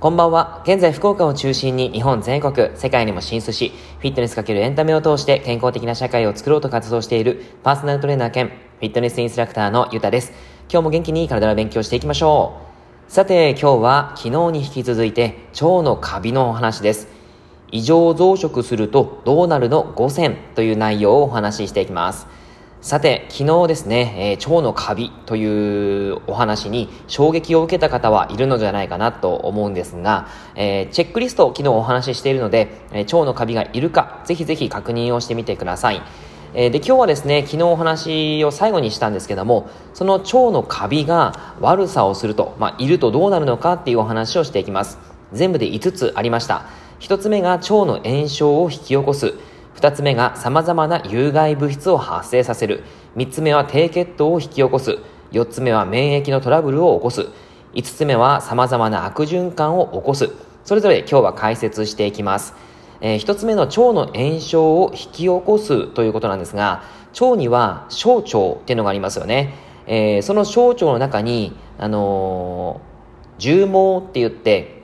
こんばんは。現在、福岡を中心に日本全国、世界にも進出し、フィットネスかけるエンタメを通して健康的な社会を作ろうと活動しているパーソナルトレーナー兼フィットネスインストラクターのゆたです。今日も元気に体を勉強していきましょう。さて、今日は昨日に引き続いて腸のカビのお話です。異常増殖するとどうなるの？5選という内容をお話ししていきます。さて、昨日ですね、えー、腸のカビというお話に衝撃を受けた方はいるのじゃないかなと思うんですが、えー、チェックリストを昨日お話ししているので、えー、腸のカビがいるか、ぜひぜひ確認をしてみてください。えで、今日はですね、昨日お話を最後にしたんですけども、その腸のカビが悪さをすると、まあ、いるとどうなるのかっていうお話をしていきます。全部で5つありました。1つ目が腸の炎症を引き起こす。2つ目が様々な有害物質を発生させる。3つ目は低血糖を引き起こす。4つ目は免疫のトラブルを起こす。5つ目は様々な悪循環を起こす。それぞれ今日は解説していきます。えー、1つ目の腸の炎症を引き起こすということなんですが、腸には小腸っていうのがありますよね。えー、その小腸の中に、あのー、重毛って言って、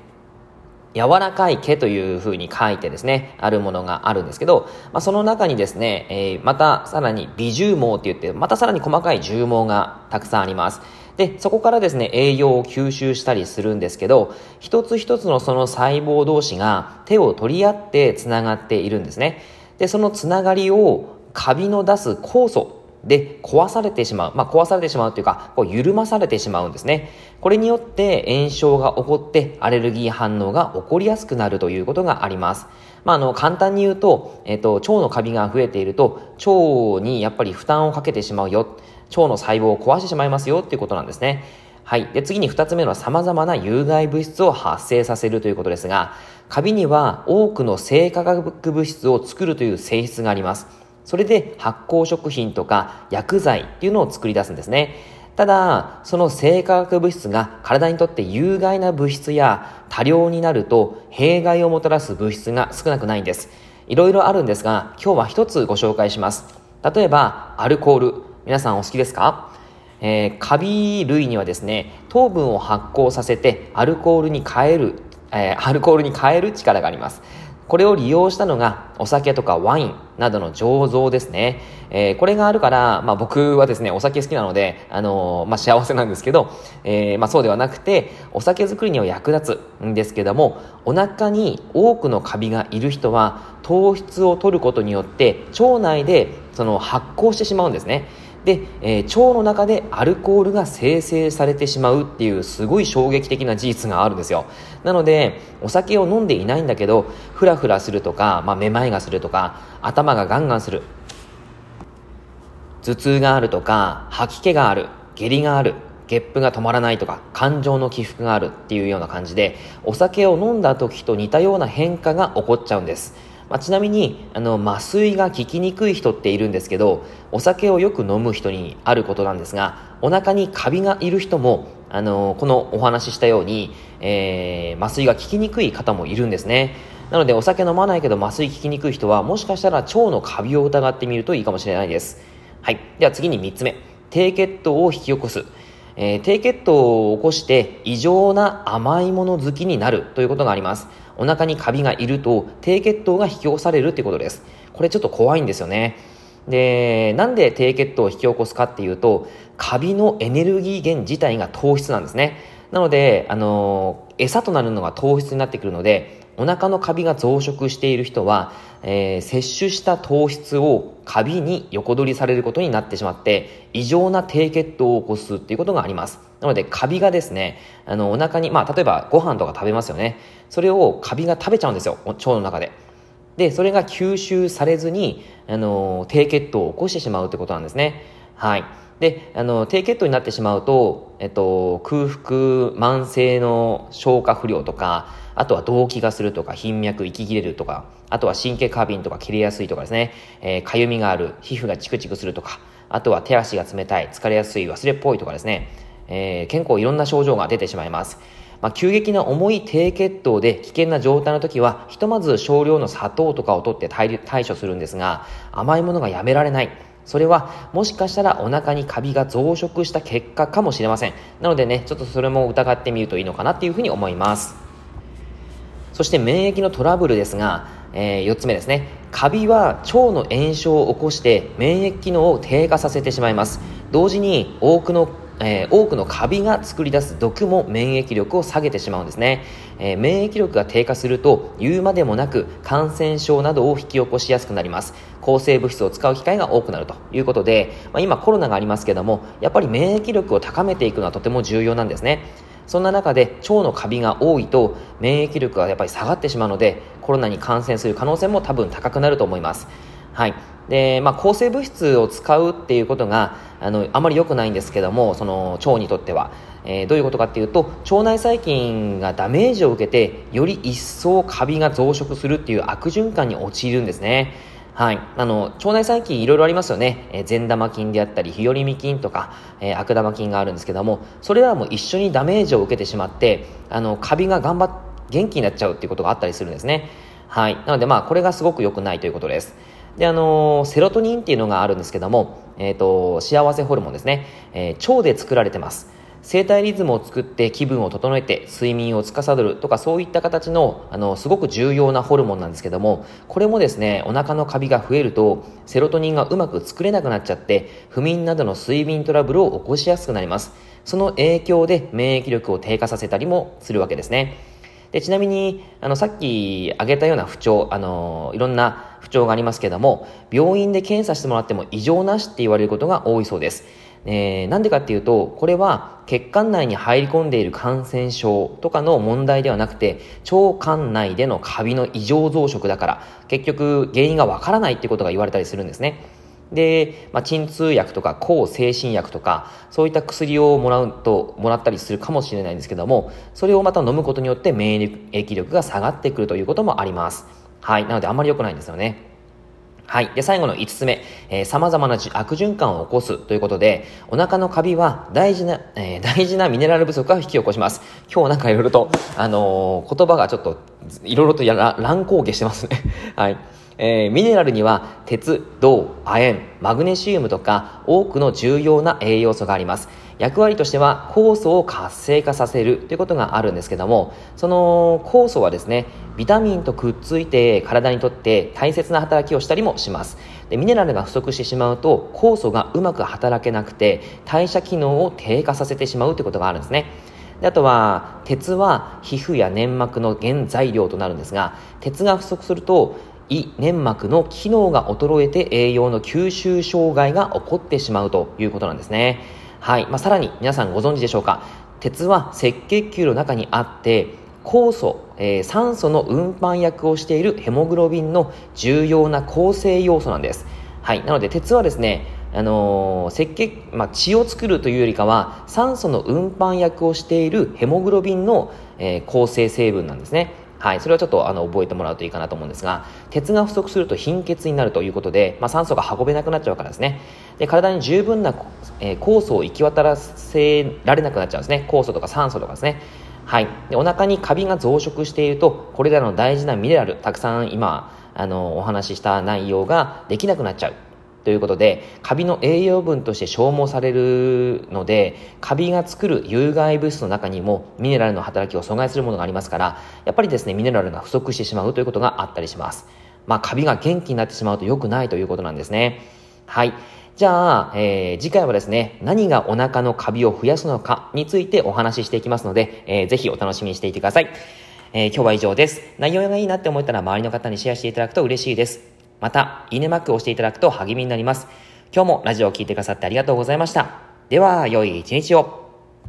柔らかい毛というふうに書いてですね、あるものがあるんですけど、まあ、その中にですね、えー、またさらに微重毛って言って、またさらに細かい重毛がたくさんあります。で、そこからですね、栄養を吸収したりするんですけど、一つ一つのその細胞同士が手を取り合ってつながっているんですね。で、そのつながりをカビの出す酵素で壊されてしまう。まあ、壊されてしまうというか、こう緩まされてしまうんですね。これによって炎症が起こってアレルギー反応が起こりやすくなるということがあります。まあ、あの、簡単に言うと、えっ、と、腸のカビが増えていると、腸にやっぱり負担をかけてしまうよ。腸の細胞を壊してしまいますよっていうことなんですね。はい。で、次に二つ目の様々な有害物質を発生させるということですが、カビには多くの生化学物質を作るという性質があります。それで発酵食品とか薬剤っていうのを作り出すんですね。ただ、その生化学物質が体にとって有害な物質や多量になると弊害をもたらす物質が少なくないんです。いろいろあるんですが、今日は一つご紹介します。例えば、アルコール。皆さんお好きですか？えー、カビ類にはですね、糖分を発酵させてアルコールに変える、えー、アルコールに変える力があります。これを利用したのがお酒とかワインなどの醸造ですね。えー、これがあるから、まあ僕はですね、お酒好きなので、あのー、まあ幸せなんですけど、えー、まあそうではなくて、お酒作りには役立つんですけども、お腹に多くのカビがいる人は、糖質を取ることによって、腸内でその発酵してしまうんですね。で、えー、腸の中でアルコールが生成されてしまうっていうすごい衝撃的な事実があるんですよ。なので、お酒を飲んでいないんだけど、フラフラするとか、まあ、めまいがするとか、頭がガンガンする。頭痛があるとか、吐き気がある、下痢がある、ゲップが止まらないとか、感情の起伏があるっていうような感じで、お酒を飲んだ時と似たような変化が起こっちゃうんです。まあ、ちなみにあの麻酔が効きにくい人っているんですけどお酒をよく飲む人にあることなんですがお腹にカビがいる人もあのこのお話ししたように、えー、麻酔が効きにくい方もいるんですね。なのでお酒飲まないけど麻酔効きにくい人はもしかしたら腸のカビを疑ってみるといいかもしれないです。はい。では次に3つ目。低血糖を引き起こす。えー、低血糖を起こして異常な甘いもの好きになるということがあります。お腹にカビがいると低血糖が引き起こされるっていうことです。これちょっと怖いんですよね。で、なんで低血糖を引き起こすかっていうと、カビのエネルギー源自体が糖質なんですね。なので、あのー、餌となるのが糖質になってくるので、お腹のカビが増殖している人は、えー、摂取した糖質をカビに横取りされることになってしまって、異常な低血糖を起こすっていうことがあります。なので、カビがですね、あの、お腹に、まあ、例えばご飯とか食べますよね。それをカビが食べちゃうんですよ、腸の中で。で、それが吸収されずに、あの、低血糖を起こしてしまうってことなんですね。はい。で、あの、低血糖になってしまうと、えっと、空腹、慢性の消化不良とか、あとは動悸がするとか、頻脈、息切れるとか、あとは神経過敏とか切れやすいとかですね、えー、かゆみがある、皮膚がチクチクするとか、あとは手足が冷たい、疲れやすい、忘れっぽいとかですね、えー、結構いろんな症状が出てしまいます。まあ、急激な重い低血糖で危険な状態の時は、ひとまず少量の砂糖とかを取って対処するんですが、甘いものがやめられない。それはもしかしたらお腹にカビが増殖した結果かもしれませんなのでねちょっとそれも疑ってみるといいのかなっていうふうに思いますそして免疫のトラブルですが、えー、4つ目ですねカビは腸の炎症を起こして免疫機能を低下させてしまいます同時に多くのえー、多くのカビが作り出す毒も免疫力を下げてしまうんですね、えー、免疫力が低下すると言うまでもなく感染症などを引き起こしやすくなります。抗生物質を使う機会が多くなるということで、まあ、今コロナがありますけどもやっぱり免疫力を高めていくのはとても重要なんですね。そんな中で腸のカビが多いと免疫力がやっぱり下がってしまうのでコロナに感染する可能性も多分高くなると思います。はい。でまあ、抗生物質を使うっていうことがあのあまり良くないんですけどもその腸にとっては、えー、どういうことかっていうと腸内細菌がダメージを受けてより一層カビが増殖するっていう悪循環に陥るんですねはい。あの、腸内細菌いろいろありますよね。えー、善玉菌であったり、日和見菌とか、えー、悪玉菌があるんですけども、それらも一緒にダメージを受けてしまって、あの、カビが頑張っ、元気になっちゃうっていうことがあったりするんですね。はい。なので、まあ、これがすごく良くないということです。で、あのセロトニンっていうのがあるんですけども、えっ、ー、と、幸せホルモンですね。えー、腸で作られてます。生体リズムを作って気分を整えて睡眠を司るとかそういった形のあのすごく重要なホルモンなんですけどもこれもですねお腹のカビが増えるとセロトニンがうまく作れなくなっちゃって不眠などの睡眠トラブルを起こしやすくなりますその影響で免疫力を低下させたりもするわけですねでちなみにあのさっき挙げたような不調あのいろんな不調がありますけども病院で検査してもらっても異常なしって言われることが多いそうですえー、なんでかっていうと、これは血管内に入り込んでいる感染症とかの問題ではなくて、腸管内でのカビの異常増殖だから、結局原因がわからないってことが言われたりするんですね。で、まあ、鎮痛薬とか抗精神薬とか、そういった薬をもらうと、もらったりするかもしれないんですけども、それをまた飲むことによって免疫力が下がってくるということもあります。はい。なのであんまり良くないんですよね。はい。で、最後の5つ目、えー、様々な悪循環を起こすということで、お腹のカビは大事な、えー、大事なミネラル不足が引き起こします。今日なんかいろいろと、あのー、言葉がちょっと、いろいろとやら乱高下してますね。はい。えー、ミネラルには鉄、銅、亜鉛、マグネシウムとか多くの重要な栄養素があります。役割としては酵素を活性化させるということがあるんですけども、その酵素はですね、ビタミンとくっついて体にとって大切な働きをしたりもします。でミネラルが不足してしまうと酵素がうまく働けなくて代謝機能を低下させてしまうということがあるんですね。であとは鉄は皮膚や粘膜の原材料となるんですが鉄が不足すると胃粘膜の機能が衰えて栄養の吸収障害が起こってしまうということなんですね。はい。まあ、さらに皆さんご存知でしょうか？鉄は赤血球の中にあって酵素、えー、酸素の運搬役をしているヘモグロビンの重要な構成要素なんです。はい。なので鉄はですね、あのー、赤血、まあ、血を作るというよりかは酸素の運搬役をしているヘモグロビンの、えー、構成成分なんですね。はい、それはちょっとあの覚えてもらうといいかなと思うんですが、鉄が不足すると貧血になるということで、まあ、酸素が運べなくなっちゃうからですね。で体に十分な、えー、酵素を行き渡らせられなくなっちゃうんですね。酵素とか酸素とかですね。はい。でお腹にカビが増殖していると、これらの大事なミネラル、たくさん今、あの、お話しした内容ができなくなっちゃう。ということで、カビの栄養分として消耗されるので、カビが作る有害物質の中にもミネラルの働きを阻害するものがありますから、やっぱりですね、ミネラルが不足してしまうということがあったりします。まあ、カビが元気になってしまうと良くないということなんですね。はい。じゃあ、えー、次回はですね、何がお腹のカビを増やすのかについてお話ししていきますので、えー、ぜひお楽しみにしていてください。えー、今日は以上です。内容がいいなって思ったら周りの方にシェアしていただくと嬉しいです。また、いいねマークを押していただくと励みになります。今日もラジオを聴いてくださってありがとうございました。では、良い一日を。